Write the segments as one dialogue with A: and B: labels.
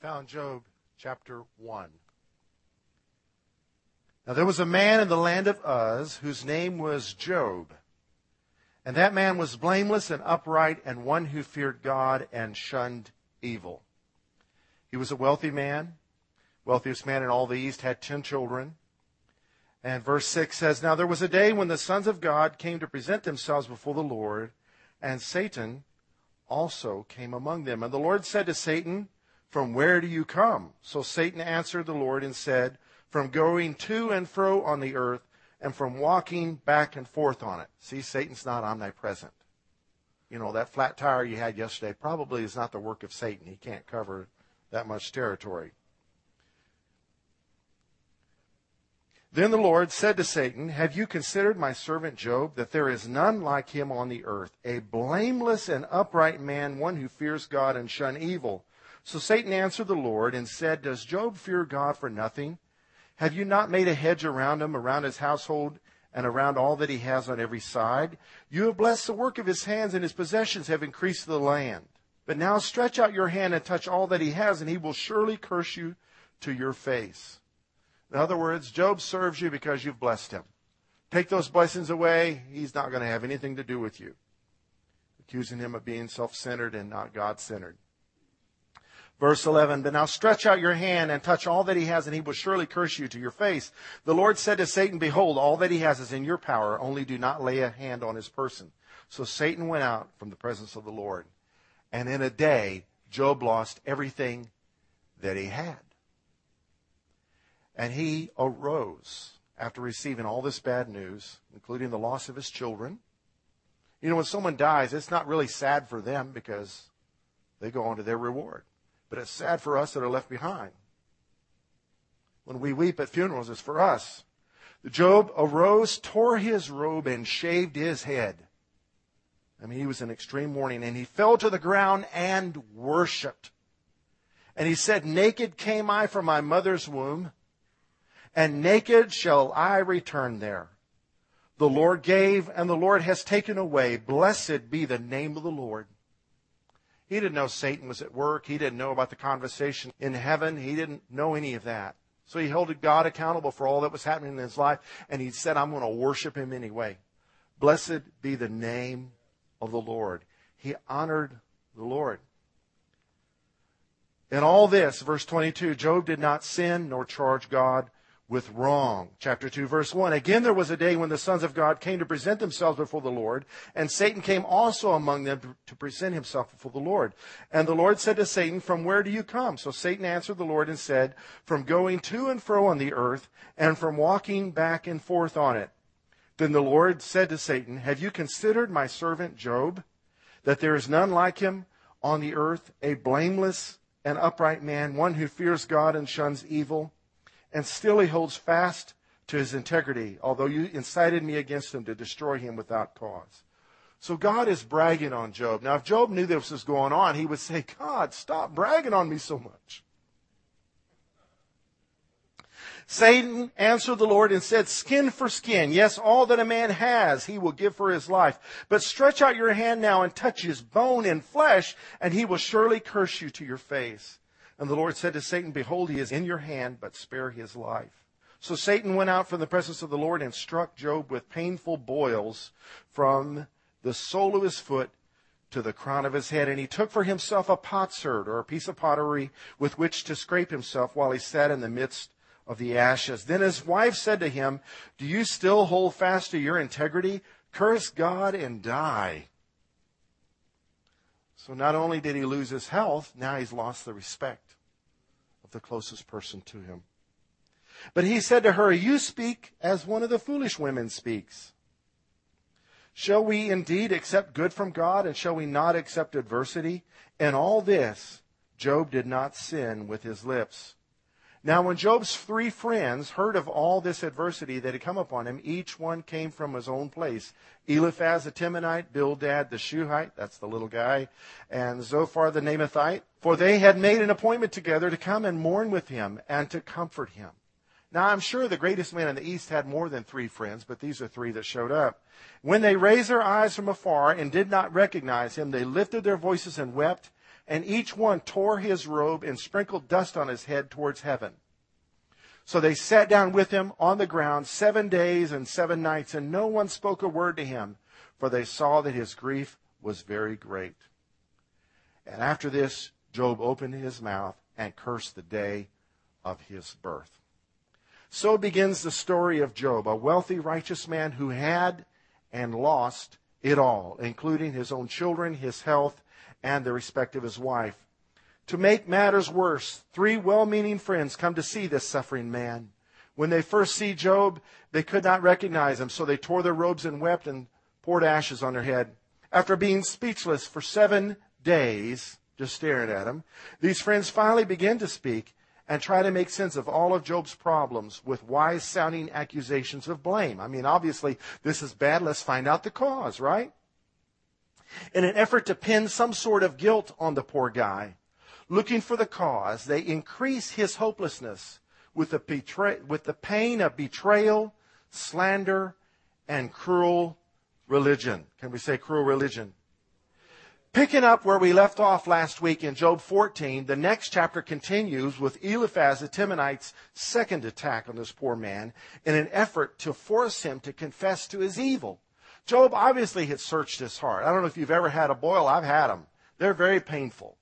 A: found Job chapter 1. Now there was a man in the land of Uz whose name was Job. And that man was blameless and upright and one who feared God and shunned evil. He was a wealthy man, wealthiest man in all the East, had ten children. And verse 6 says, Now there was a day when the sons of God came to present themselves before the Lord, and Satan also came among them. And the Lord said to Satan, From where do you come? So Satan answered the Lord and said, From going to and fro on the earth, and from walking back and forth on it. See, Satan's not omnipresent. You know, that flat tire you had yesterday probably is not the work of Satan. He can't cover that much territory. Then the Lord said to Satan, Have you considered my servant Job, that there is none like him on the earth, a blameless and upright man, one who fears God and shun evil? So Satan answered the Lord and said, Does Job fear God for nothing? Have you not made a hedge around him, around his household, and around all that he has on every side? You have blessed the work of his hands, and his possessions have increased the land. But now stretch out your hand and touch all that he has, and he will surely curse you to your face. In other words, Job serves you because you've blessed him. Take those blessings away, he's not going to have anything to do with you. Accusing him of being self centered and not God centered. Verse 11, but now stretch out your hand and touch all that he has, and he will surely curse you to your face. The Lord said to Satan, Behold, all that he has is in your power, only do not lay a hand on his person. So Satan went out from the presence of the Lord. And in a day, Job lost everything that he had. And he arose after receiving all this bad news, including the loss of his children. You know, when someone dies, it's not really sad for them because they go on to their reward. But it's sad for us that are left behind. When we weep at funerals, it's for us. Job arose, tore his robe, and shaved his head. I mean, he was in extreme mourning, and he fell to the ground and worshiped. And he said, Naked came I from my mother's womb, and naked shall I return there. The Lord gave, and the Lord has taken away. Blessed be the name of the Lord. He didn't know Satan was at work. He didn't know about the conversation in heaven. He didn't know any of that. So he held God accountable for all that was happening in his life, and he said, I'm going to worship him anyway. Blessed be the name of the Lord. He honored the Lord. In all this, verse 22, Job did not sin nor charge God with wrong. Chapter 2 verse 1. Again there was a day when the sons of God came to present themselves before the Lord, and Satan came also among them to present himself before the Lord. And the Lord said to Satan, From where do you come? So Satan answered the Lord and said, From going to and fro on the earth, and from walking back and forth on it. Then the Lord said to Satan, Have you considered my servant Job, that there is none like him on the earth, a blameless and upright man, one who fears God and shuns evil? And still he holds fast to his integrity, although you incited me against him to destroy him without cause. So God is bragging on Job. Now, if Job knew this was going on, he would say, God, stop bragging on me so much. Satan answered the Lord and said, Skin for skin. Yes, all that a man has, he will give for his life. But stretch out your hand now and touch his bone and flesh, and he will surely curse you to your face. And the Lord said to Satan, Behold, he is in your hand, but spare his life. So Satan went out from the presence of the Lord and struck Job with painful boils from the sole of his foot to the crown of his head. And he took for himself a potsherd or a piece of pottery with which to scrape himself while he sat in the midst of the ashes. Then his wife said to him, Do you still hold fast to your integrity? Curse God and die. So not only did he lose his health, now he's lost the respect of the closest person to him. But he said to her, You speak as one of the foolish women speaks. Shall we indeed accept good from God, and shall we not accept adversity? In all this, Job did not sin with his lips. Now, when Job's three friends heard of all this adversity that had come upon him, each one came from his own place. Eliphaz the Temanite, Bildad the Shuhite, that's the little guy, and Zophar the Naamathite, for they had made an appointment together to come and mourn with him and to comfort him. Now, I'm sure the greatest man in the East had more than three friends, but these are three that showed up. When they raised their eyes from afar and did not recognize him, they lifted their voices and wept and each one tore his robe and sprinkled dust on his head towards heaven. So they sat down with him on the ground seven days and seven nights, and no one spoke a word to him, for they saw that his grief was very great. And after this, Job opened his mouth and cursed the day of his birth. So begins the story of Job, a wealthy, righteous man who had and lost it all, including his own children, his health, and the respect of his wife. To make matters worse, three well meaning friends come to see this suffering man. When they first see Job, they could not recognize him, so they tore their robes and wept and poured ashes on their head. After being speechless for seven days, just staring at him, these friends finally begin to speak and try to make sense of all of Job's problems with wise sounding accusations of blame. I mean, obviously, this is bad. Let's find out the cause, right? In an effort to pin some sort of guilt on the poor guy, looking for the cause, they increase his hopelessness with the, betray- with the pain of betrayal, slander, and cruel religion. Can we say cruel religion? Picking up where we left off last week in Job 14, the next chapter continues with Eliphaz the Temanite's second attack on this poor man in an effort to force him to confess to his evil. Job obviously had searched his heart. I don't know if you've ever had a boil. I've had them. They're very painful.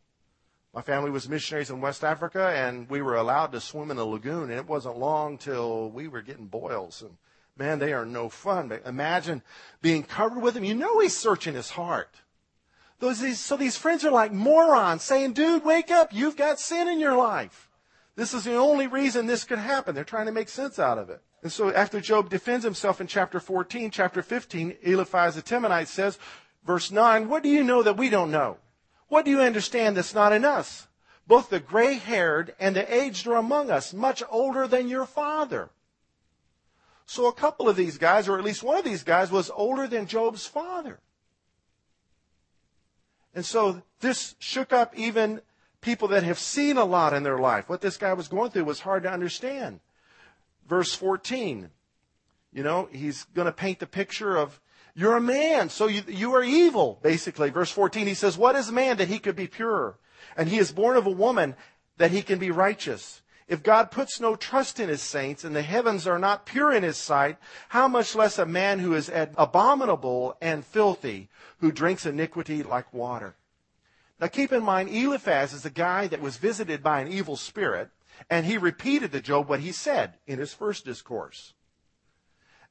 A: My family was missionaries in West Africa, and we were allowed to swim in a lagoon, and it wasn't long till we were getting boils. And man, they are no fun. But imagine being covered with them. You know he's searching his heart. Those, these, so these friends are like morons saying, dude, wake up. You've got sin in your life. This is the only reason this could happen. They're trying to make sense out of it. And so after Job defends himself in chapter 14, chapter 15, Eliphaz the Temanite says, verse 9, what do you know that we don't know? What do you understand that's not in us? Both the gray haired and the aged are among us, much older than your father. So a couple of these guys, or at least one of these guys, was older than Job's father. And so this shook up even people that have seen a lot in their life. What this guy was going through was hard to understand. Verse 14, you know, he's going to paint the picture of you're a man, so you, you are evil, basically. Verse 14, he says, What is man that he could be pure? And he is born of a woman that he can be righteous. If God puts no trust in his saints and the heavens are not pure in his sight, how much less a man who is abominable and filthy, who drinks iniquity like water? Now keep in mind, Eliphaz is a guy that was visited by an evil spirit, and he repeated to Job what he said in his first discourse.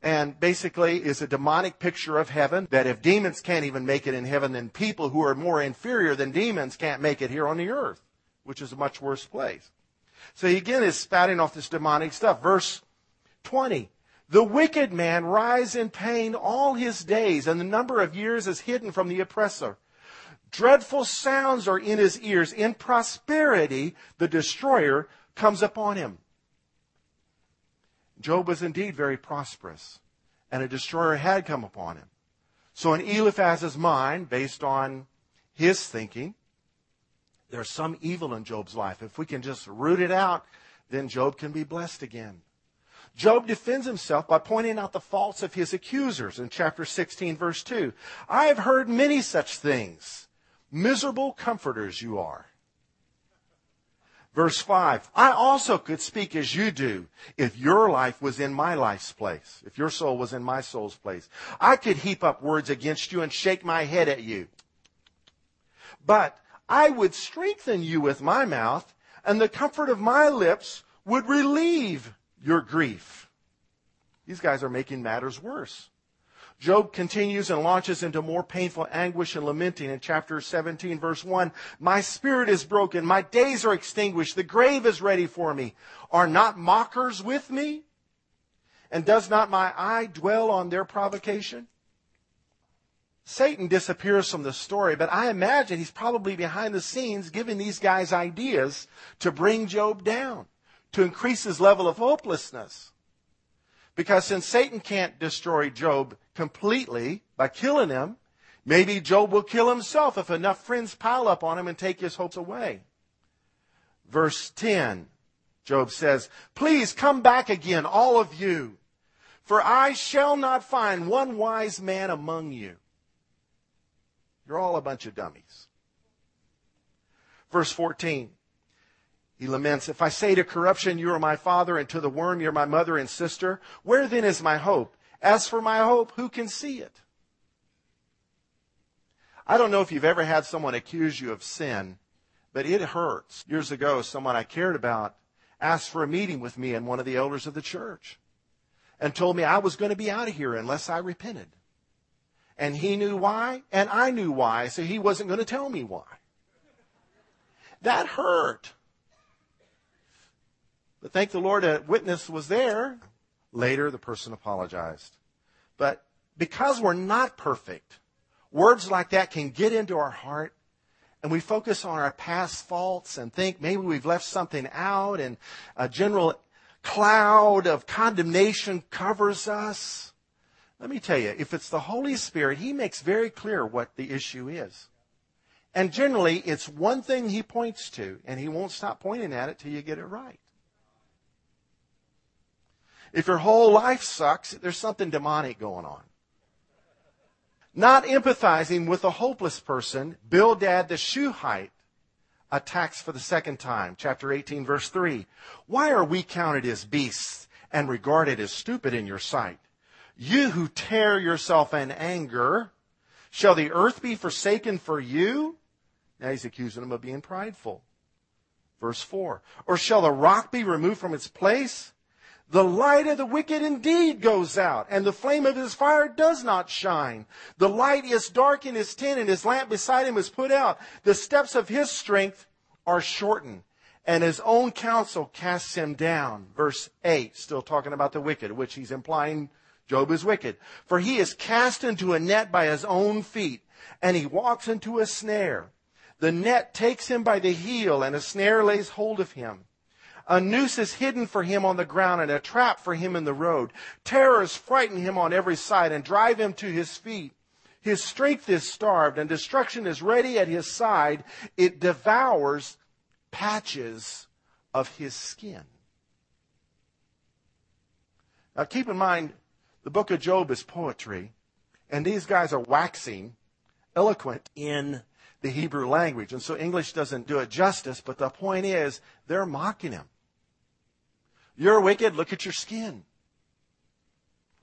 A: And basically is a demonic picture of heaven that if demons can't even make it in heaven, then people who are more inferior than demons can't make it here on the earth, which is a much worse place. So he again is spouting off this demonic stuff. Verse 20. The wicked man rise in pain all his days, and the number of years is hidden from the oppressor. Dreadful sounds are in his ears. In prosperity, the destroyer comes upon him. Job was indeed very prosperous, and a destroyer had come upon him. So in Eliphaz's mind, based on his thinking, there's some evil in Job's life. If we can just root it out, then Job can be blessed again. Job defends himself by pointing out the faults of his accusers in chapter 16, verse 2. I have heard many such things. Miserable comforters you are. Verse 5, I also could speak as you do if your life was in my life's place, if your soul was in my soul's place. I could heap up words against you and shake my head at you. But I would strengthen you with my mouth, and the comfort of my lips would relieve your grief. These guys are making matters worse. Job continues and launches into more painful anguish and lamenting in chapter 17, verse 1. My spirit is broken. My days are extinguished. The grave is ready for me. Are not mockers with me? And does not my eye dwell on their provocation? Satan disappears from the story, but I imagine he's probably behind the scenes giving these guys ideas to bring Job down, to increase his level of hopelessness. Because since Satan can't destroy Job completely by killing him, maybe Job will kill himself if enough friends pile up on him and take his hopes away. Verse 10, Job says, Please come back again, all of you, for I shall not find one wise man among you. You're all a bunch of dummies. Verse 14. He laments, If I say to corruption, You are my father, and to the worm, You're my mother and sister, where then is my hope? As for my hope, who can see it? I don't know if you've ever had someone accuse you of sin, but it hurts. Years ago, someone I cared about asked for a meeting with me and one of the elders of the church and told me I was going to be out of here unless I repented. And he knew why, and I knew why, so he wasn't going to tell me why. That hurt. But thank the Lord a witness was there. Later, the person apologized. But because we're not perfect, words like that can get into our heart and we focus on our past faults and think maybe we've left something out and a general cloud of condemnation covers us. Let me tell you, if it's the Holy Spirit, He makes very clear what the issue is. And generally, it's one thing He points to, and He won't stop pointing at it till you get it right. If your whole life sucks, there's something demonic going on. Not empathizing with a hopeless person, Bildad the Shuhite attacks for the second time. Chapter 18, verse 3. Why are we counted as beasts and regarded as stupid in your sight? You who tear yourself in anger, shall the earth be forsaken for you? Now he's accusing them of being prideful. Verse 4. Or shall the rock be removed from its place? The light of the wicked indeed goes out, and the flame of his fire does not shine. The light is dark in his tent, and his lamp beside him is put out. The steps of his strength are shortened, and his own counsel casts him down. Verse 8, still talking about the wicked, which he's implying Job is wicked. For he is cast into a net by his own feet, and he walks into a snare. The net takes him by the heel, and a snare lays hold of him. A noose is hidden for him on the ground and a trap for him in the road. Terrors frighten him on every side and drive him to his feet. His strength is starved and destruction is ready at his side. It devours patches of his skin. Now keep in mind, the book of Job is poetry, and these guys are waxing eloquent in the Hebrew language. And so English doesn't do it justice, but the point is, they're mocking him. You're wicked. Look at your skin.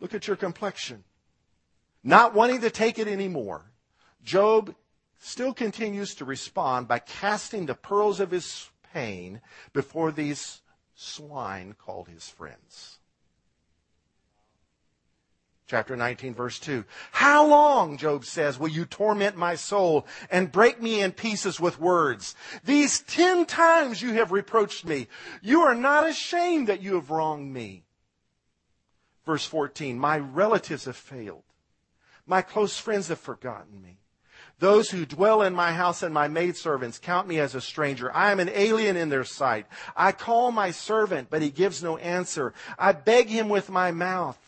A: Look at your complexion. Not wanting to take it anymore, Job still continues to respond by casting the pearls of his pain before these swine called his friends. Chapter 19, verse 2. How long, Job says, will you torment my soul and break me in pieces with words? These ten times you have reproached me. You are not ashamed that you have wronged me. Verse 14. My relatives have failed. My close friends have forgotten me. Those who dwell in my house and my maidservants count me as a stranger. I am an alien in their sight. I call my servant, but he gives no answer. I beg him with my mouth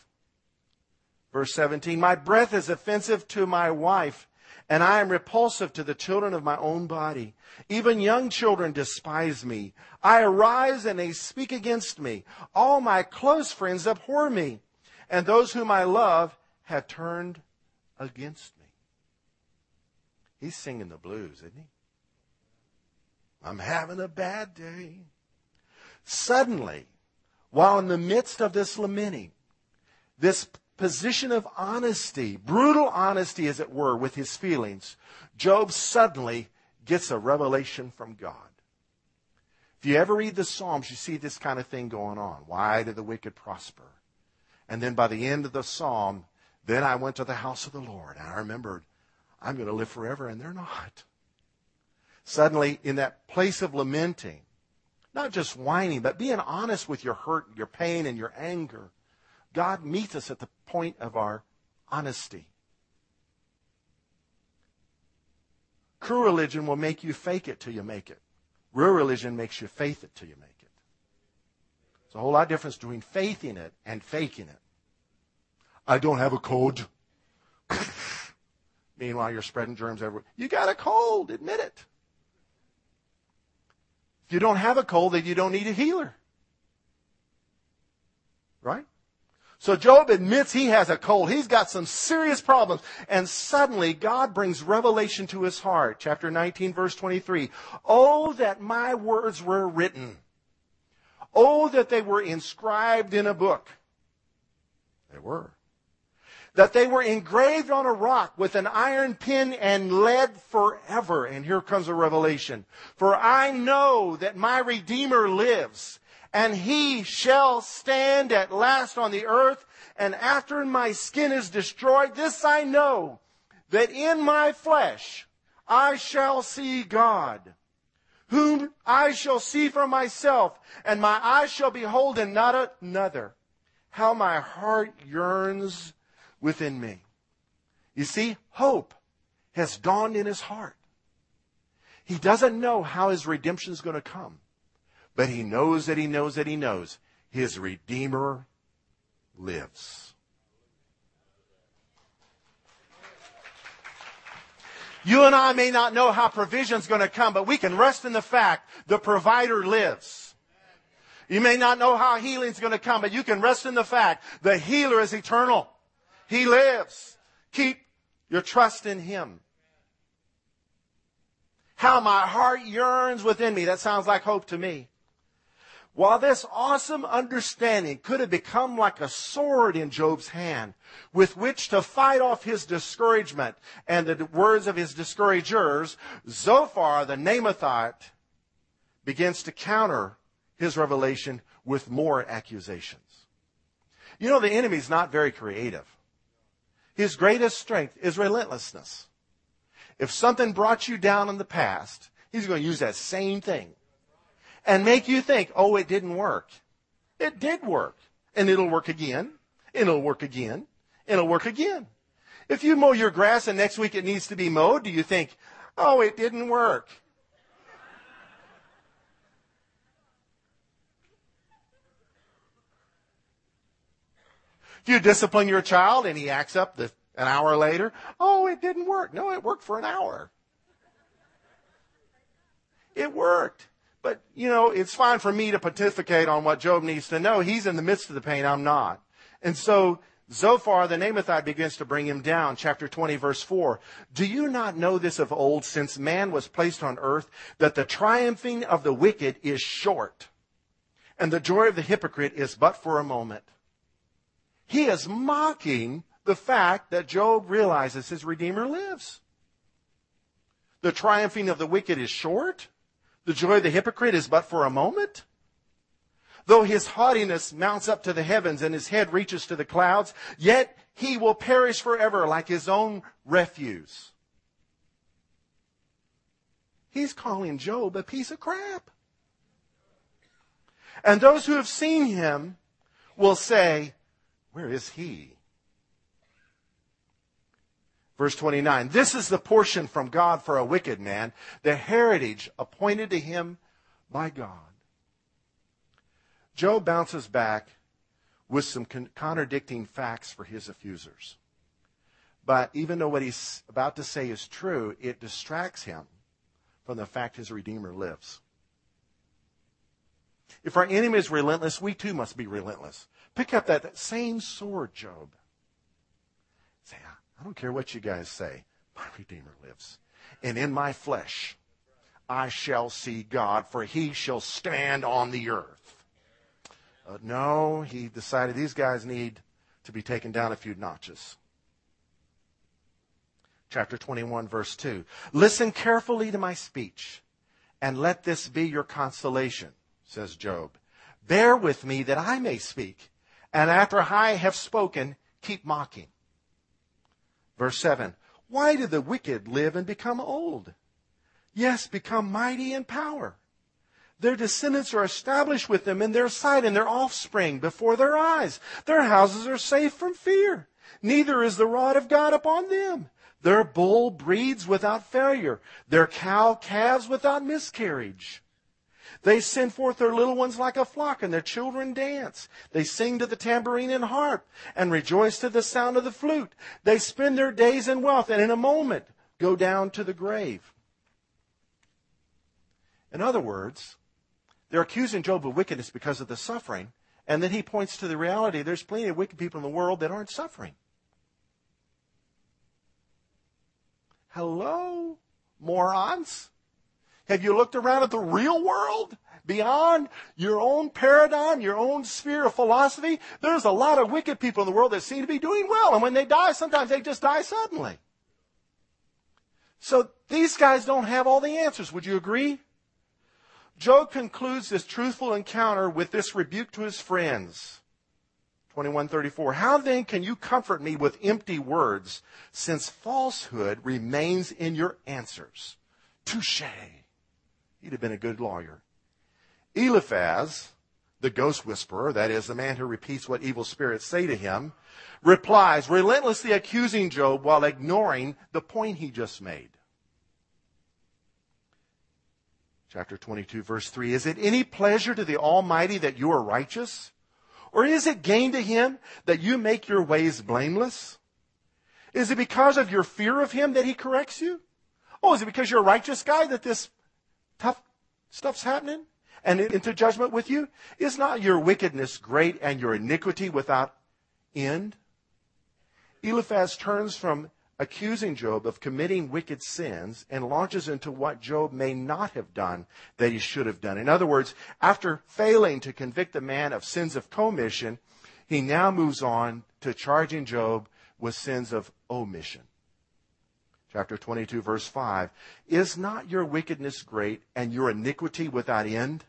A: Verse 17, my breath is offensive to my wife, and I am repulsive to the children of my own body. Even young children despise me. I arise and they speak against me. All my close friends abhor me, and those whom I love have turned against me. He's singing the blues, isn't he? I'm having a bad day. Suddenly, while in the midst of this lamenting, this position of honesty, brutal honesty, as it were, with his feelings, Job suddenly gets a revelation from God. If you ever read the Psalms, you see this kind of thing going on. Why do the wicked prosper? And then by the end of the Psalm, then I went to the house of the Lord, and I remembered, I'm going to live forever, and they're not. Suddenly, in that place of lamenting, not just whining, but being honest with your hurt, your pain, and your anger, God meets us at the point of our honesty. True religion will make you fake it till you make it. Real religion makes you faith it till you make it. There's a whole lot of difference between faithing it and faking it. I don't have a cold. Meanwhile, you're spreading germs everywhere. You got a cold. Admit it. If you don't have a cold, then you don't need a healer. Right? So Job admits he has a cold. He's got some serious problems. And suddenly God brings revelation to his heart. Chapter 19 verse 23. Oh, that my words were written. Oh, that they were inscribed in a book. They were. That they were engraved on a rock with an iron pin and lead forever. And here comes a revelation. For I know that my Redeemer lives and he shall stand at last on the earth. And after my skin is destroyed, this I know, that in my flesh I shall see God, whom I shall see for myself, and my eyes shall behold and not another. How my heart yearns within me. You see, hope has dawned in his heart. He doesn't know how his redemption is going to come. But he knows that he knows that he knows his Redeemer lives. You and I may not know how provision's going to come, but we can rest in the fact the provider lives. You may not know how healing's going to come, but you can rest in the fact the healer is eternal. He lives. Keep your trust in him. How my heart yearns within me. That sounds like hope to me. While this awesome understanding could have become like a sword in Job's hand with which to fight off his discouragement and the words of his discouragers, Zophar the Naamathite begins to counter his revelation with more accusations. You know, the enemy's not very creative. His greatest strength is relentlessness. If something brought you down in the past, he's going to use that same thing and make you think, oh, it didn't work. It did work. And it'll work again. And it'll work again. And it'll work again. If you mow your grass and next week it needs to be mowed, do you think, oh, it didn't work? If you discipline your child and he acts up the, an hour later, oh, it didn't work. No, it worked for an hour. It worked. But, you know, it's fine for me to pontificate on what Job needs to know. He's in the midst of the pain. I'm not. And so Zophar the Naamathite begins to bring him down. Chapter 20 verse 4. Do you not know this of old since man was placed on earth that the triumphing of the wicked is short and the joy of the hypocrite is but for a moment? He is mocking the fact that Job realizes his Redeemer lives. The triumphing of the wicked is short the joy of the hypocrite is but for a moment. Though his haughtiness mounts up to the heavens and his head reaches to the clouds, yet he will perish forever like his own refuse. He's calling Job a piece of crap. And those who have seen him will say, Where is he? Verse 29, this is the portion from God for a wicked man, the heritage appointed to him by God. Job bounces back with some con- contradicting facts for his accusers. But even though what he's about to say is true, it distracts him from the fact his Redeemer lives. If our enemy is relentless, we too must be relentless. Pick up that, that same sword, Job. Say, I don't care what you guys say. My Redeemer lives. And in my flesh, I shall see God, for he shall stand on the earth. Uh, no, he decided these guys need to be taken down a few notches. Chapter 21, verse 2. Listen carefully to my speech, and let this be your consolation, says Job. Bear with me that I may speak, and after I have spoken, keep mocking. Verse 7 Why do the wicked live and become old? Yes, become mighty in power. Their descendants are established with them in their sight and their offspring before their eyes. Their houses are safe from fear. Neither is the rod of God upon them. Their bull breeds without failure. Their cow calves without miscarriage. They send forth their little ones like a flock, and their children dance. They sing to the tambourine and harp, and rejoice to the sound of the flute. They spend their days in wealth, and in a moment go down to the grave. In other words, they're accusing Job of wickedness because of the suffering, And then he points to the reality there's plenty of wicked people in the world that aren't suffering. Hello, morons? Have you looked around at the real world? Beyond your own paradigm, your own sphere of philosophy, there's a lot of wicked people in the world that seem to be doing well. And when they die, sometimes they just die suddenly. So these guys don't have all the answers. Would you agree? Job concludes this truthful encounter with this rebuke to his friends. 2134. How then can you comfort me with empty words, since falsehood remains in your answers? Touche. He'd have been a good lawyer. Eliphaz, the ghost whisperer, that is, the man who repeats what evil spirits say to him, replies, relentlessly accusing Job while ignoring the point he just made. Chapter 22, verse 3 Is it any pleasure to the Almighty that you are righteous? Or is it gain to Him that you make your ways blameless? Is it because of your fear of Him that He corrects you? Oh, is it because you're a righteous guy that this tough stuff's happening? And into judgment with you? Is not your wickedness great and your iniquity without end? Eliphaz turns from accusing Job of committing wicked sins and launches into what Job may not have done that he should have done. In other words, after failing to convict the man of sins of commission, he now moves on to charging Job with sins of omission. Chapter 22, verse 5 Is not your wickedness great and your iniquity without end?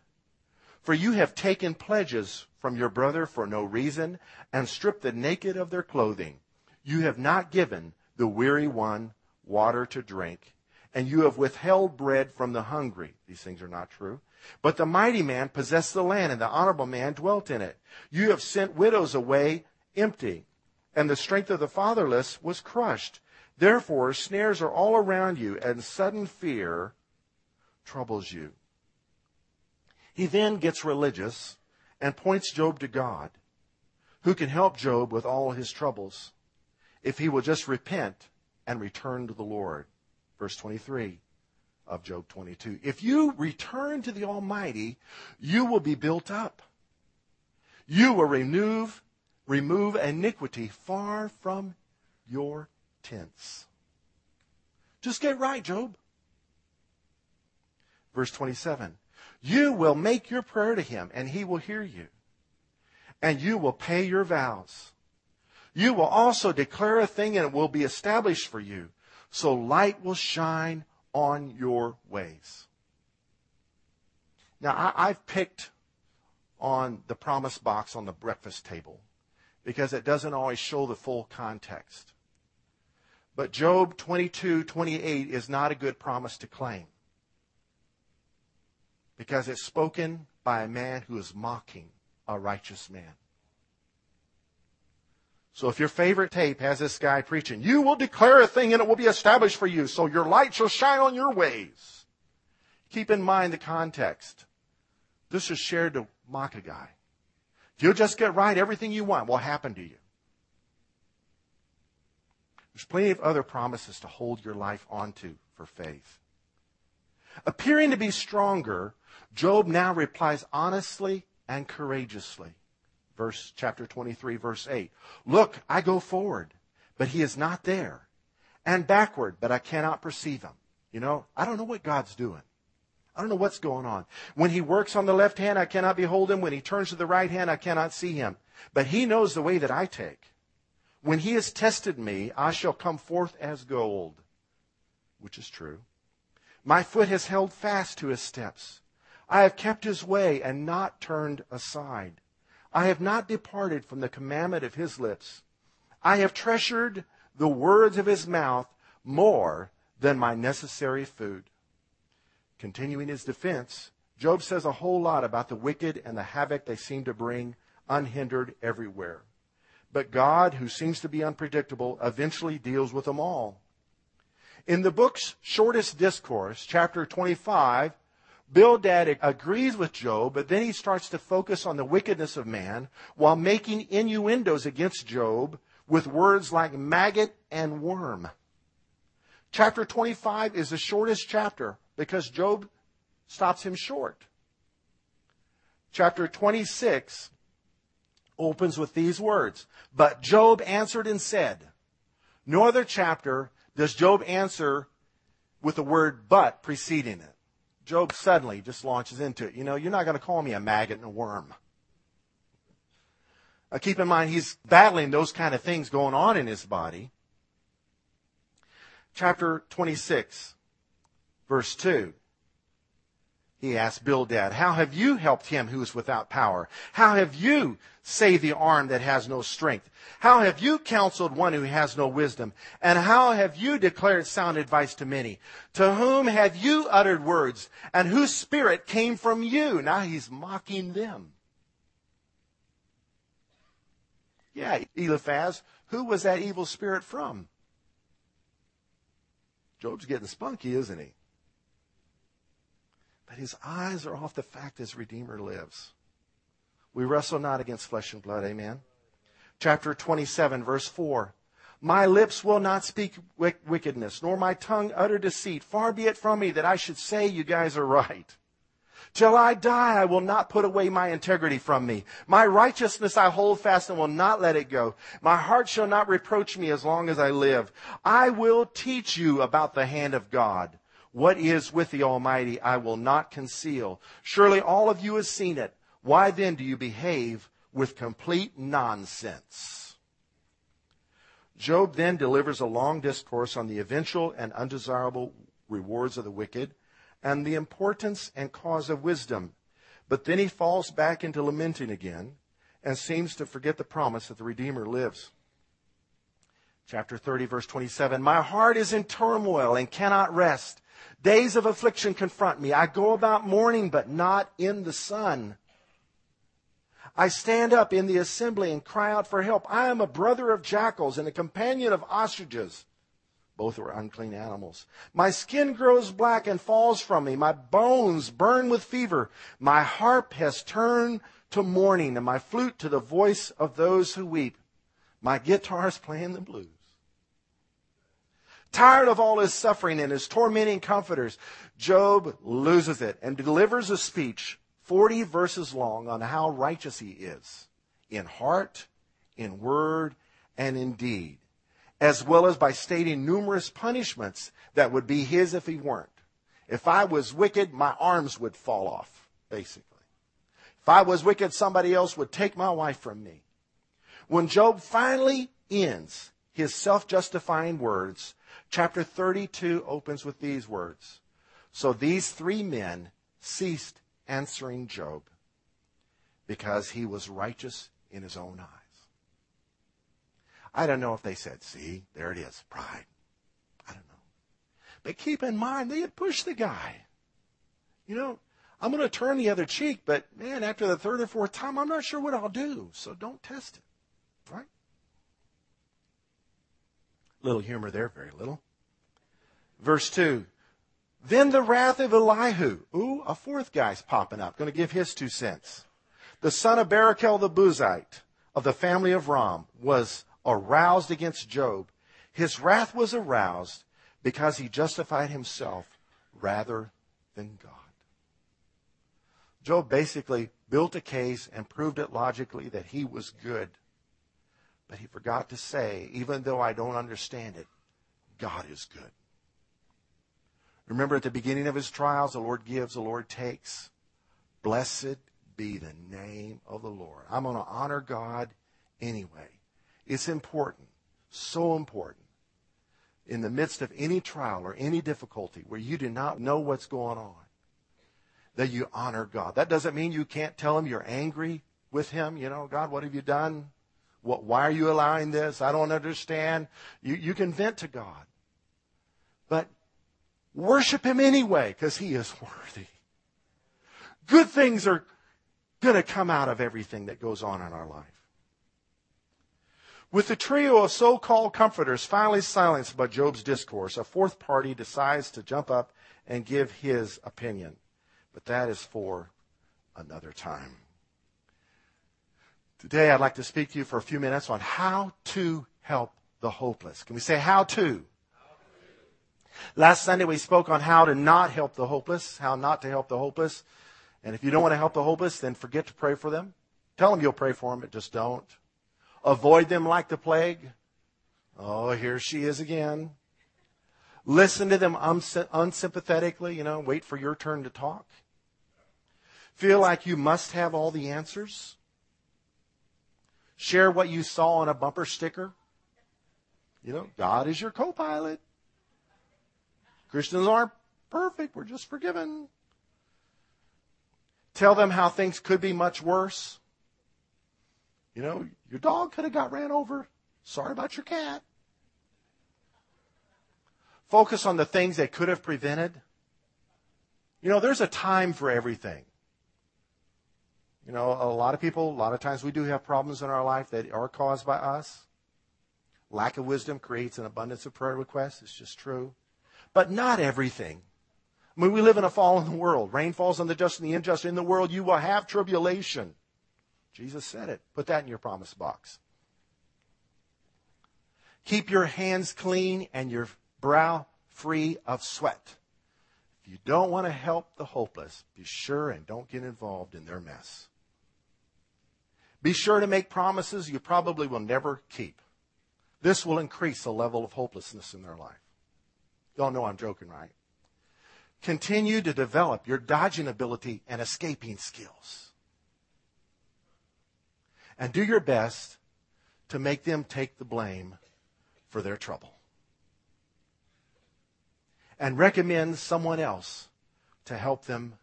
A: For you have taken pledges from your brother for no reason and stripped the naked of their clothing. You have not given the weary one water to drink, and you have withheld bread from the hungry. These things are not true. But the mighty man possessed the land, and the honorable man dwelt in it. You have sent widows away empty, and the strength of the fatherless was crushed. Therefore, snares are all around you, and sudden fear troubles you. He then gets religious and points Job to God, who can help Job with all his troubles if he will just repent and return to the Lord. Verse 23 of Job 22. If you return to the Almighty, you will be built up. You will remove, remove iniquity far from your tents. Just get right, Job. Verse 27. You will make your prayer to him and he will hear you. And you will pay your vows. You will also declare a thing and it will be established for you. So light will shine on your ways. Now, I, have picked on the promise box on the breakfast table because it doesn't always show the full context. But Job 22, 28 is not a good promise to claim because it's spoken by a man who is mocking a righteous man. So if your favorite tape has this guy preaching, you will declare a thing and it will be established for you, so your light shall shine on your ways. Keep in mind the context. This is shared to mock a guy. If you'll just get right, everything you want will happen to you. There's plenty of other promises to hold your life onto for faith. Appearing to be stronger, Job now replies honestly and courageously. Verse chapter 23 verse 8 look i go forward but he is not there. And backward but i cannot perceive him. You know i don't know what god's doing. I don't know what's going on. When he works on the left hand i cannot behold him. When he turns to the right hand i cannot see him. But he knows the way that i take when he has tested me i shall come forth as gold which is true my foot has held fast to his steps i have kept his way and not turned aside I have not departed from the commandment of his lips. I have treasured the words of his mouth more than my necessary food. Continuing his defense, Job says a whole lot about the wicked and the havoc they seem to bring unhindered everywhere. But God, who seems to be unpredictable, eventually deals with them all. In the book's shortest discourse, chapter 25, Bildad agrees with Job, but then he starts to focus on the wickedness of man while making innuendos against Job with words like maggot and worm. Chapter 25 is the shortest chapter because Job stops him short. Chapter 26 opens with these words. But Job answered and said, no other chapter does Job answer with the word but preceding it. Job suddenly just launches into it. You know, you're not going to call me a maggot and a worm. Uh, keep in mind, he's battling those kind of things going on in his body. Chapter 26, verse 2. He asked Bildad, How have you helped him who is without power? How have you saved the arm that has no strength? How have you counseled one who has no wisdom? And how have you declared sound advice to many? To whom have you uttered words? And whose spirit came from you? Now he's mocking them. Yeah, Eliphaz, who was that evil spirit from? Job's getting spunky, isn't he? But his eyes are off the fact his Redeemer lives. We wrestle not against flesh and blood, amen? Chapter 27, verse 4. My lips will not speak wickedness, nor my tongue utter deceit. Far be it from me that I should say you guys are right. Till I die, I will not put away my integrity from me. My righteousness I hold fast and will not let it go. My heart shall not reproach me as long as I live. I will teach you about the hand of God. What is with the Almighty I will not conceal. Surely all of you have seen it. Why then do you behave with complete nonsense? Job then delivers a long discourse on the eventual and undesirable rewards of the wicked and the importance and cause of wisdom. But then he falls back into lamenting again and seems to forget the promise that the Redeemer lives. Chapter 30, verse 27 My heart is in turmoil and cannot rest. Days of affliction confront me. I go about mourning, but not in the sun. I stand up in the assembly and cry out for help. I am a brother of jackals and a companion of ostriches. Both are unclean animals. My skin grows black and falls from me. My bones burn with fever. My harp has turned to mourning and my flute to the voice of those who weep. My guitar is playing the blues. Tired of all his suffering and his tormenting comforters, Job loses it and delivers a speech 40 verses long on how righteous he is in heart, in word, and in deed as well as by stating numerous punishments that would be his if he weren't. If I was wicked, my arms would fall off, basically. If I was wicked, somebody else would take my wife from me. When Job finally ends his self justifying words, chapter 32 opens with these words So these three men ceased answering Job because he was righteous in his own eyes. I don't know if they said, see, there it is, pride. I don't know. But keep in mind, they had pushed the guy. You know, I'm going to turn the other cheek, but man, after the third or fourth time, I'm not sure what I'll do. So don't test it. Right? Little humor there, very little. Verse 2. Then the wrath of Elihu. Ooh, a fourth guy's popping up. Going to give his two cents. The son of Barachel the Buzite of the family of Ram was aroused against Job, his wrath was aroused because he justified himself rather than God. Job basically built a case and proved it logically that he was good. But he forgot to say, even though I don't understand it, God is good. Remember at the beginning of his trials, the Lord gives, the Lord takes. Blessed be the name of the Lord. I'm going to honor God anyway. It's important, so important, in the midst of any trial or any difficulty where you do not know what's going on, that you honor God. That doesn't mean you can't tell him you're angry with him. You know, God, what have you done? What, why are you allowing this? I don't understand. You, you can vent to God. But worship him anyway because he is worthy. Good things are going to come out of everything that goes on in our life. With the trio of so called comforters finally silenced by Job's discourse, a fourth party decides to jump up and give his opinion. But that is for another time. Today, I'd like to speak to you for a few minutes on how to help the hopeless. Can we say how to? Last Sunday, we spoke on how to not help the hopeless, how not to help the hopeless. And if you don't want to help the hopeless, then forget to pray for them. Tell them you'll pray for them, but just don't. Avoid them like the plague. Oh, here she is again. Listen to them unsympathetically, you know, wait for your turn to talk. Feel like you must have all the answers. Share what you saw on a bumper sticker. You know, God is your co pilot. Christians aren't perfect, we're just forgiven. Tell them how things could be much worse. You know, your dog could have got ran over. Sorry about your cat. Focus on the things they could have prevented. You know, there's a time for everything. You know, a lot of people, a lot of times we do have problems in our life that are caused by us. Lack of wisdom creates an abundance of prayer requests. It's just true. But not everything. I mean, we live in a fallen world. Rain falls on the just and the unjust. In the world, you will have tribulation. Jesus said it. Put that in your promise box. Keep your hands clean and your brow free of sweat. If you don't want to help the hopeless, be sure and don't get involved in their mess. Be sure to make promises you probably will never keep. This will increase the level of hopelessness in their life. Y'all know I'm joking, right? Continue to develop your dodging ability and escaping skills. And do your best to make them take the blame for their trouble. And recommend someone else to help them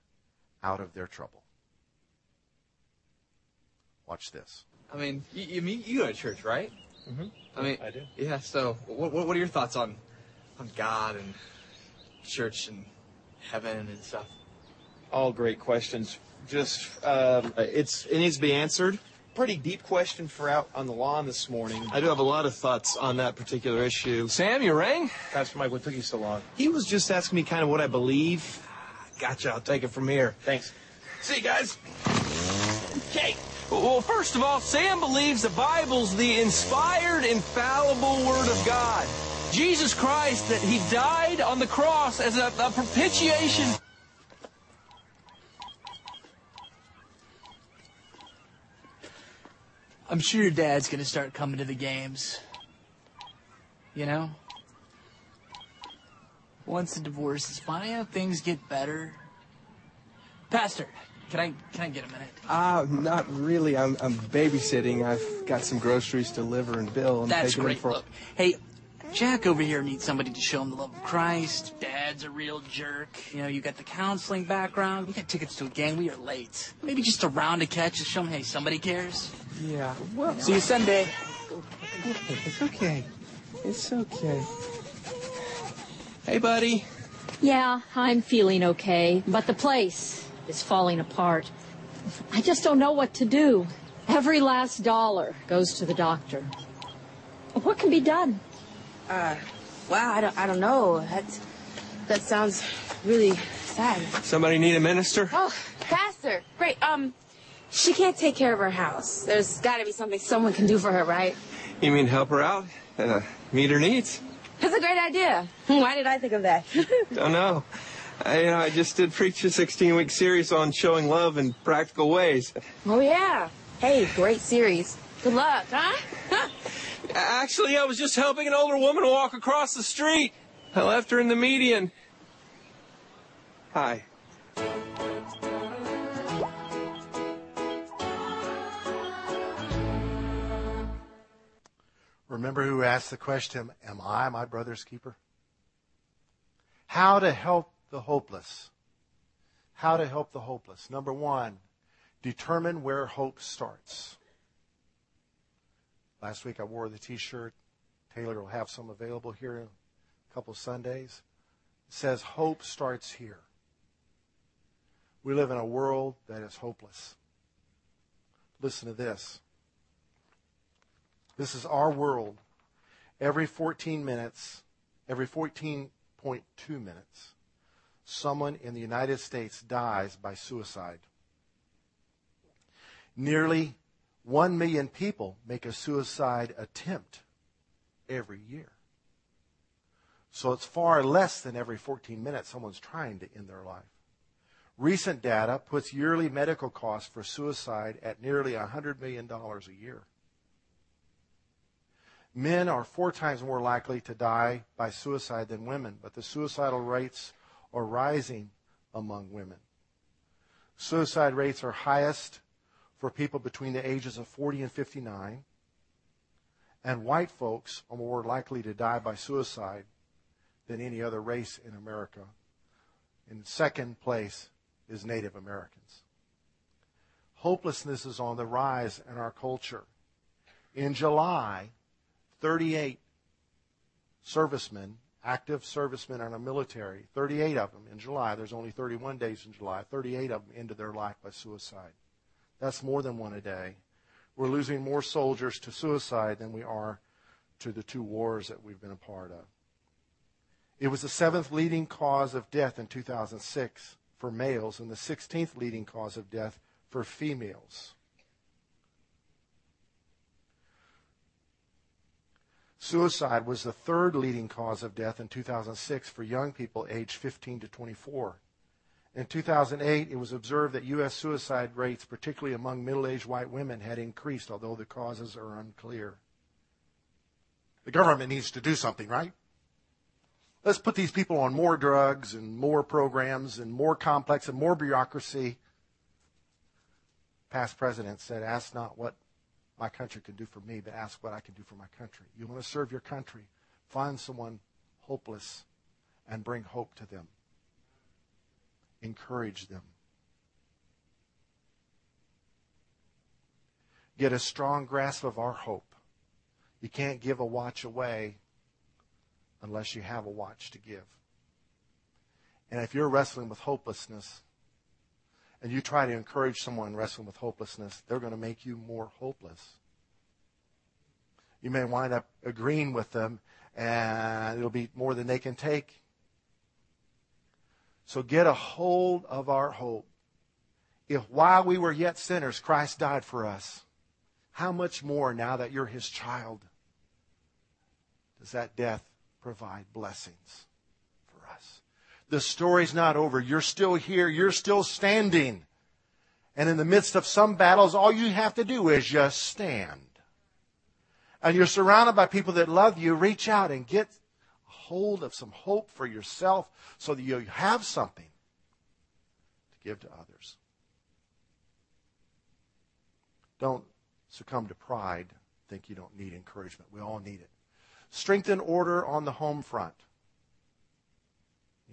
A: out of their trouble. Watch this.
B: I mean, you, you mean you go to church, right?
C: Mm-hmm.
B: I mean,
C: I do.
B: Yeah. So, what, what what are your thoughts on on God and church and heaven and stuff?
C: All great questions. Just um, it's it needs to be answered. Pretty deep question for out on the lawn this morning. I do have a lot of thoughts on that particular issue.
B: Sam, you rang?
C: Pastor Mike, what took you so long? He was just asking me kind of what I believe. Gotcha. I'll take it from here.
D: Thanks.
B: See you guys. Okay. Well, first of all, Sam believes the Bible's the inspired, infallible Word of God. Jesus Christ, that He died on the cross as a, a propitiation.
E: I'm sure your dad's gonna start coming to the games. You know? Once the divorce is final, things get better. Pastor, can I can I get a minute?
F: Uh, not really. I'm, I'm babysitting. I've got some groceries to deliver and bill. I'm
E: That's great.
F: For...
E: Look, hey, Jack over here needs somebody to show him the love of Christ. Dad's a real jerk. You know, you got the counseling background. We got tickets to a gang. We are late. Maybe just a round to catch to show him, hey, somebody cares.
F: Yeah. Well,
E: See you Sunday.
F: it's okay. It's okay. Hey, buddy.
G: Yeah, I'm feeling okay, but the place is falling apart. I just don't know what to do. Every last dollar goes to the doctor. What can be done?
H: Uh, wow, I don't, I don't know. That, that sounds really sad.
F: Somebody need a minister?
H: Oh, Pastor, great. Um, she can't take care of her house. There's got to be something someone can do for her, right?
F: You mean help her out? Uh, meet her needs?
H: That's a great idea. Why did I think of that?
F: Don't know. I, you know, I just did preach a 16-week series on showing love in practical ways.
H: oh, yeah. Hey, great series. Good luck, huh?
F: Actually, I was just helping an older woman walk across the street. I left her in the median. Hi.
A: Remember who asked the question, Am I my brother's keeper? How to help the hopeless. How to help the hopeless. Number one, determine where hope starts. Last week I wore the t shirt. Taylor will have some available here in a couple Sundays. It says, Hope starts here. We live in a world that is hopeless. Listen to this. This is our world. Every 14 minutes, every 14.2 minutes, someone in the United States dies by suicide. Nearly 1 million people make a suicide attempt every year. So it's far less than every 14 minutes someone's trying to end their life. Recent data puts yearly medical costs for suicide at nearly $100 million a year. Men are four times more likely to die by suicide than women, but the suicidal rates are rising among women. Suicide rates are highest for people between the ages of 40 and 59, and white folks are more likely to die by suicide than any other race in America. In second place is Native Americans. Hopelessness is on the rise in our culture. In July, 38 servicemen, active servicemen in our military, 38 of them in July, there's only 31 days in July, 38 of them ended their life by suicide. That's more than one a day. We're losing more soldiers to suicide than we are to the two wars that we've been a part of. It was the seventh leading cause of death in 2006 for males and the 16th leading cause of death for females. Suicide was the third leading cause of death in 2006 for young people aged 15 to 24. In 2008, it was observed that U.S. suicide rates, particularly among middle aged white women, had increased, although the causes are unclear. The government needs to do something, right? Let's put these people on more drugs and more programs and more complex and more bureaucracy. Past presidents said, Ask not what my country can do for me, but ask what I can do for my country. You want to serve your country, find someone hopeless and bring hope to them. Encourage them. Get a strong grasp of our hope. You can't give a watch away unless you have a watch to give. And if you're wrestling with hopelessness, and you try to encourage someone wrestling with hopelessness, they're going to make you more hopeless. You may wind up agreeing with them, and it'll be more than they can take. So get a hold of our hope. If while we were yet sinners, Christ died for us, how much more now that you're his child does that death provide blessings for us? The story's not over. You're still here. You're still standing. And in the midst of some battles, all you have to do is just stand. And you're surrounded by people that love you. Reach out and get a hold of some hope for yourself so that you have something to give to others. Don't succumb to pride. Think you don't need encouragement. We all need it. Strengthen order on the home front.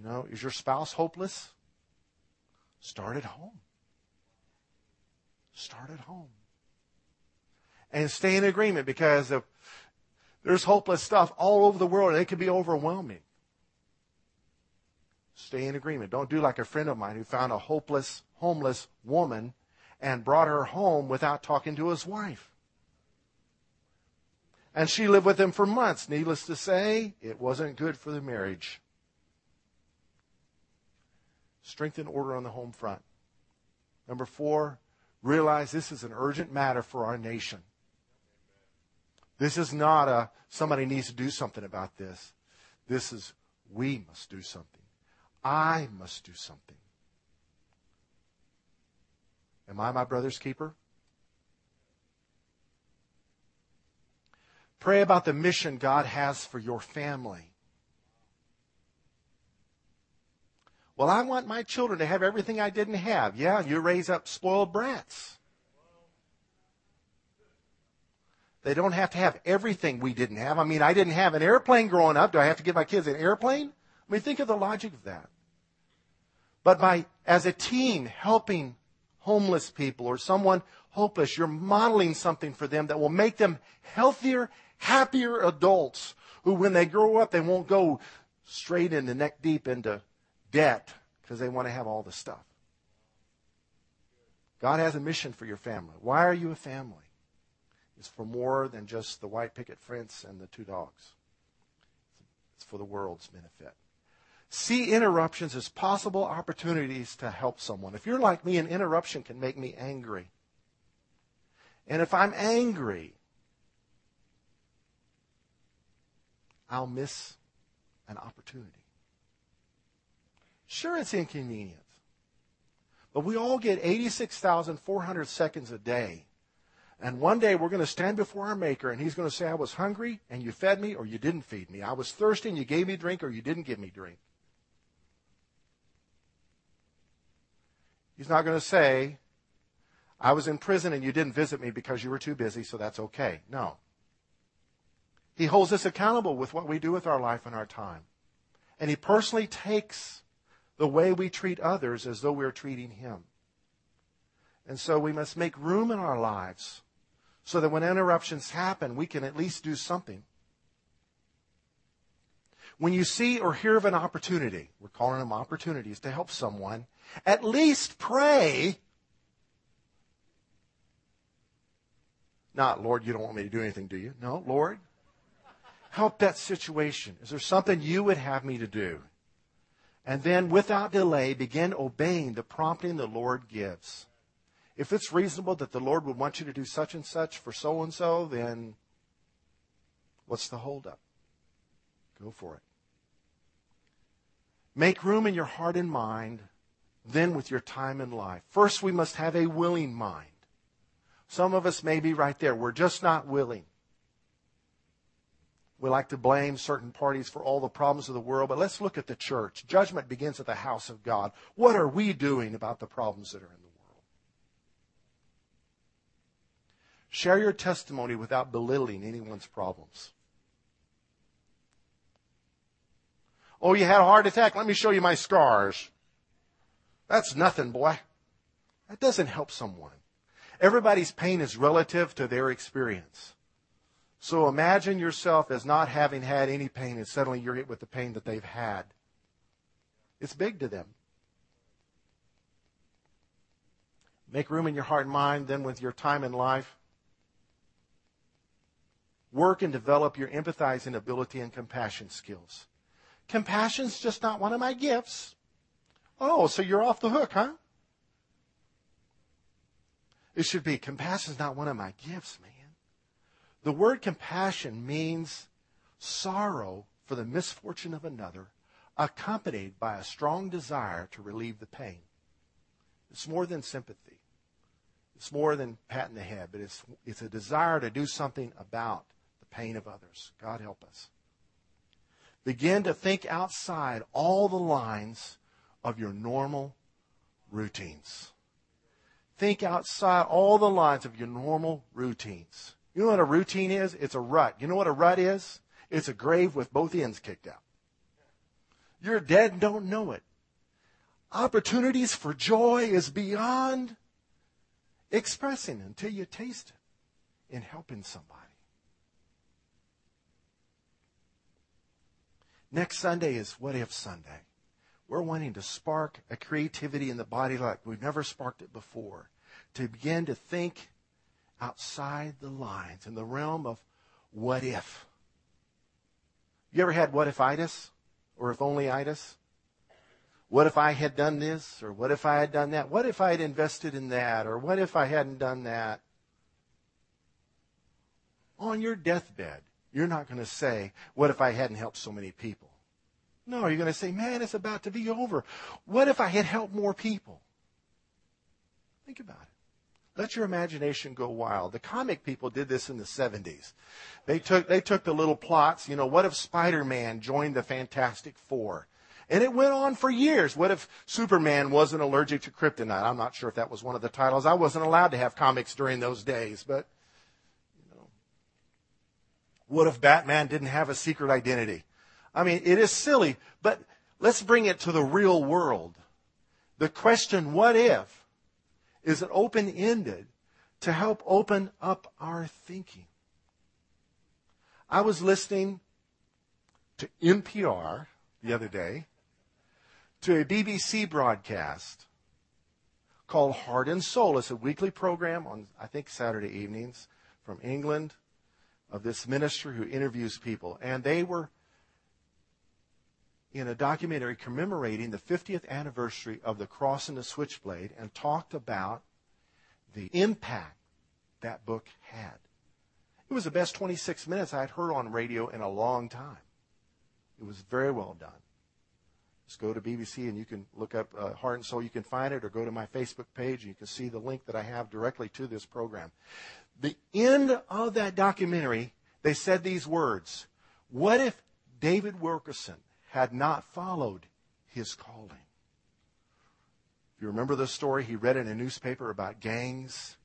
A: You know, is your spouse hopeless? Start at home. Start at home. And stay in agreement because of, there's hopeless stuff all over the world and it can be overwhelming. Stay in agreement. Don't do like a friend of mine who found a hopeless, homeless woman and brought her home without talking to his wife. And she lived with him for months. Needless to say, it wasn't good for the marriage strengthen order on the home front. Number four, realize this is an urgent matter for our nation. This is not a somebody needs to do something about this. This is we must do something. I must do something. Am I my brother's keeper? Pray about the mission God has for your family. Well, I want my children to have everything I didn't have. Yeah, you raise up spoiled brats. They don't have to have everything we didn't have. I mean, I didn't have an airplane growing up. Do I have to give my kids an airplane? I mean, think of the logic of that. But by, as a team, helping homeless people or someone hopeless, you're modeling something for them that will make them healthier, happier adults who, when they grow up, they won't go straight into neck deep into debt because they want to have all the stuff. God has a mission for your family. Why are you a family? It's for more than just the white picket fence and the two dogs. It's for the world's benefit. See interruptions as possible opportunities to help someone. If you're like me, an interruption can make me angry. And if I'm angry, I'll miss an opportunity. Sure, it's inconvenient. But we all get 86,400 seconds a day. And one day we're going to stand before our Maker and He's going to say, I was hungry and you fed me or you didn't feed me. I was thirsty and you gave me drink or you didn't give me drink. He's not going to say, I was in prison and you didn't visit me because you were too busy, so that's okay. No. He holds us accountable with what we do with our life and our time. And He personally takes the way we treat others as though we're treating Him. And so we must make room in our lives so that when interruptions happen, we can at least do something. When you see or hear of an opportunity, we're calling them opportunities to help someone, at least pray. Not, Lord, you don't want me to do anything, do you? No, Lord, help that situation. Is there something you would have me to do? And then, without delay, begin obeying the prompting the Lord gives. If it's reasonable that the Lord would want you to do such and such for so and so, then what's the holdup? Go for it. Make room in your heart and mind, then with your time and life. First, we must have a willing mind. Some of us may be right there. We're just not willing. We like to blame certain parties for all the problems of the world, but let's look at the church. Judgment begins at the house of God. What are we doing about the problems that are in the world? Share your testimony without belittling anyone's problems. Oh, you had a heart attack? Let me show you my scars. That's nothing, boy. That doesn't help someone. Everybody's pain is relative to their experience. So imagine yourself as not having had any pain and suddenly you're hit with the pain that they've had. It's big to them. Make room in your heart and mind, then with your time in life. Work and develop your empathizing ability and compassion skills. Compassion's just not one of my gifts. Oh, so you're off the hook, huh? It should be compassion's not one of my gifts, man. The word compassion means sorrow for the misfortune of another, accompanied by a strong desire to relieve the pain. It's more than sympathy. It's more than patting the head, but it's, it's a desire to do something about the pain of others. God help us. Begin to think outside all the lines of your normal routines. Think outside all the lines of your normal routines. You know what a routine is? It's a rut. You know what a rut is? It's a grave with both ends kicked out. You're dead and don't know it. Opportunities for joy is beyond expressing until you taste it in helping somebody. Next Sunday is What If Sunday. We're wanting to spark a creativity in the body like we've never sparked it before. To begin to think outside the lines in the realm of what if. You ever had what if itis or if only itis? What if I had done this or what if I had done that? What if I had invested in that or what if I hadn't done that? On your deathbed, you're not going to say, what if I hadn't helped so many people? No, you're going to say, man, it's about to be over. What if I had helped more people? Think about it. Let your imagination go wild. The comic people did this in the 70s. They took, they took the little plots, you know, what if Spider-Man joined the Fantastic Four? And it went on for years. What if Superman wasn't allergic to kryptonite? I'm not sure if that was one of the titles. I wasn't allowed to have comics during those days, but, you know. What if Batman didn't have a secret identity? I mean, it is silly, but let's bring it to the real world. The question, what if, is it open ended to help open up our thinking. I was listening to NPR the other day to a BBC broadcast called Heart and Soul. It's a weekly program on, I think, Saturday evenings from England of this minister who interviews people. And they were in a documentary commemorating the 50th anniversary of the cross and the switchblade and talked about the impact that book had. It was the best 26 minutes I'd heard on radio in a long time. It was very well done. Just go to BBC and you can look up uh, Heart and Soul. You can find it, or go to my Facebook page and you can see the link that I have directly to this program. The end of that documentary, they said these words What if David Wilkerson had not followed his calling? If you remember the story, he read in a newspaper about gangs.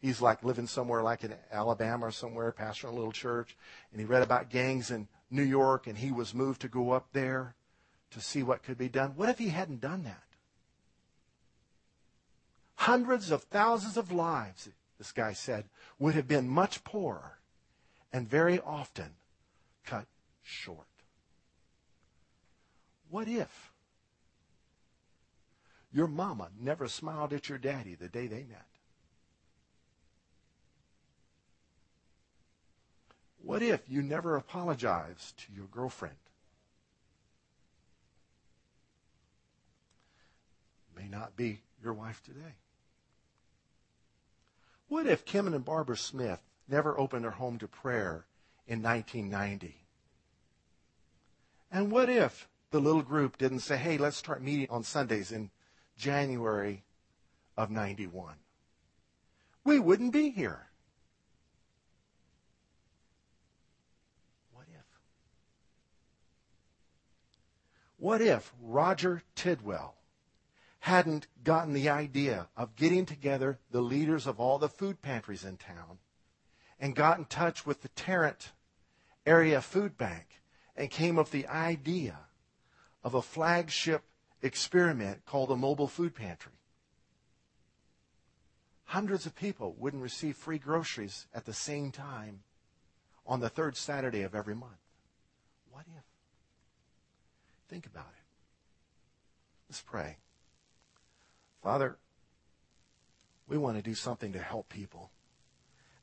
A: He's like living somewhere like in Alabama or somewhere, pastoring a little church, and he read about gangs in New York, and he was moved to go up there to see what could be done. What if he hadn't done that? Hundreds of thousands of lives, this guy said, would have been much poorer and very often cut short. What if your mama never smiled at your daddy the day they met? What if you never apologized to your girlfriend? May not be your wife today. What if Kim and Barbara Smith never opened their home to prayer in 1990? And what if the little group didn't say, hey, let's start meeting on Sundays in January of 91? We wouldn't be here. What if? What if Roger Tidwell hadn't gotten the idea of getting together the leaders of all the food pantries in town and got in touch with the Tarrant Area Food Bank and came up with the idea of a flagship experiment called a mobile food pantry. Hundreds of people wouldn't receive free groceries at the same time on the third Saturday of every month. What if? Think about it. Let's pray. Father, we want to do something to help people.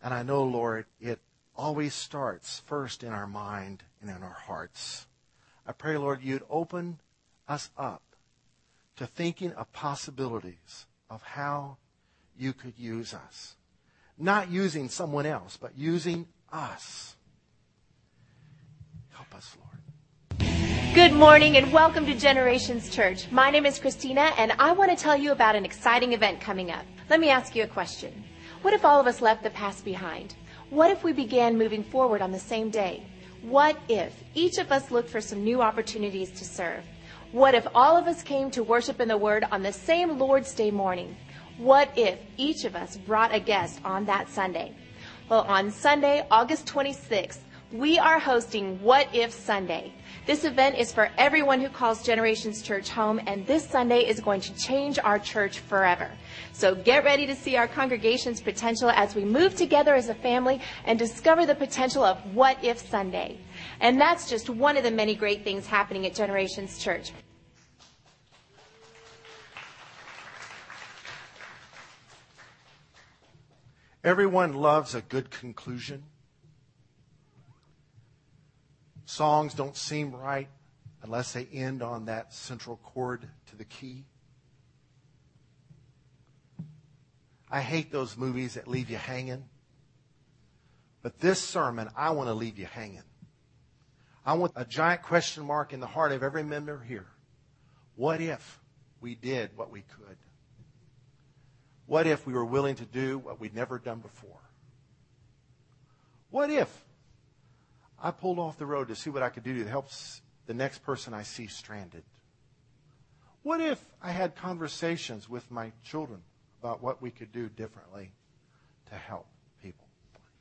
A: And I know, Lord, it always starts first in our mind and in our hearts. I pray, Lord, you'd open us up to thinking of possibilities of how you could use us. Not using someone else, but using us. Help us, Lord.
D: Good morning and welcome to Generations Church. My name is Christina and I want to tell you about an exciting event coming up. Let me ask you a question. What if all of us left the past behind? What if we began moving forward on the same day? What if each of us looked for some new opportunities to serve? What if all of us came to worship in the Word on the same Lord's Day morning? What if each of us brought a guest on that Sunday? Well, on Sunday, August 26th, we are hosting What If Sunday. This event is for everyone who calls Generations Church home, and this Sunday is going to change our church forever. So get ready to see our congregation's potential as we move together as a family and discover the potential of What If Sunday. And that's just one of the many great things happening at Generations Church.
A: Everyone loves a good conclusion. Songs don't seem right unless they end on that central chord to the key. I hate those movies that leave you hanging. But this sermon, I want to leave you hanging. I want a giant question mark in the heart of every member here. What if we did what we could? What if we were willing to do what we'd never done before? What if I pulled off the road to see what I could do to help the next person I see stranded. What if I had conversations with my children about what we could do differently to help people?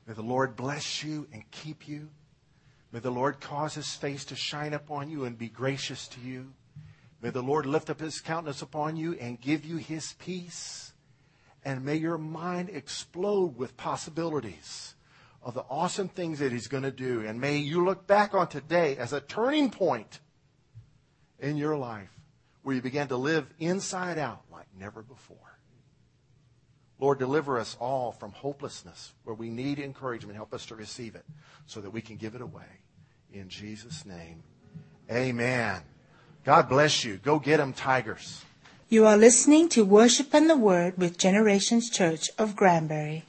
A: May the Lord bless you and keep you. May the Lord cause his face to shine upon you and be gracious to you. May the Lord lift up his countenance upon you and give you his peace. And may your mind explode with possibilities of the awesome things that He's going to do. And may you look back on today as a turning point in your life where you began to live inside out like never before. Lord, deliver us all from hopelessness where we need encouragement. Help us to receive it so that we can give it away. In Jesus' name, amen. God bless you. Go get them, Tigers.
I: You are listening to Worship and the Word with Generations Church of Granbury.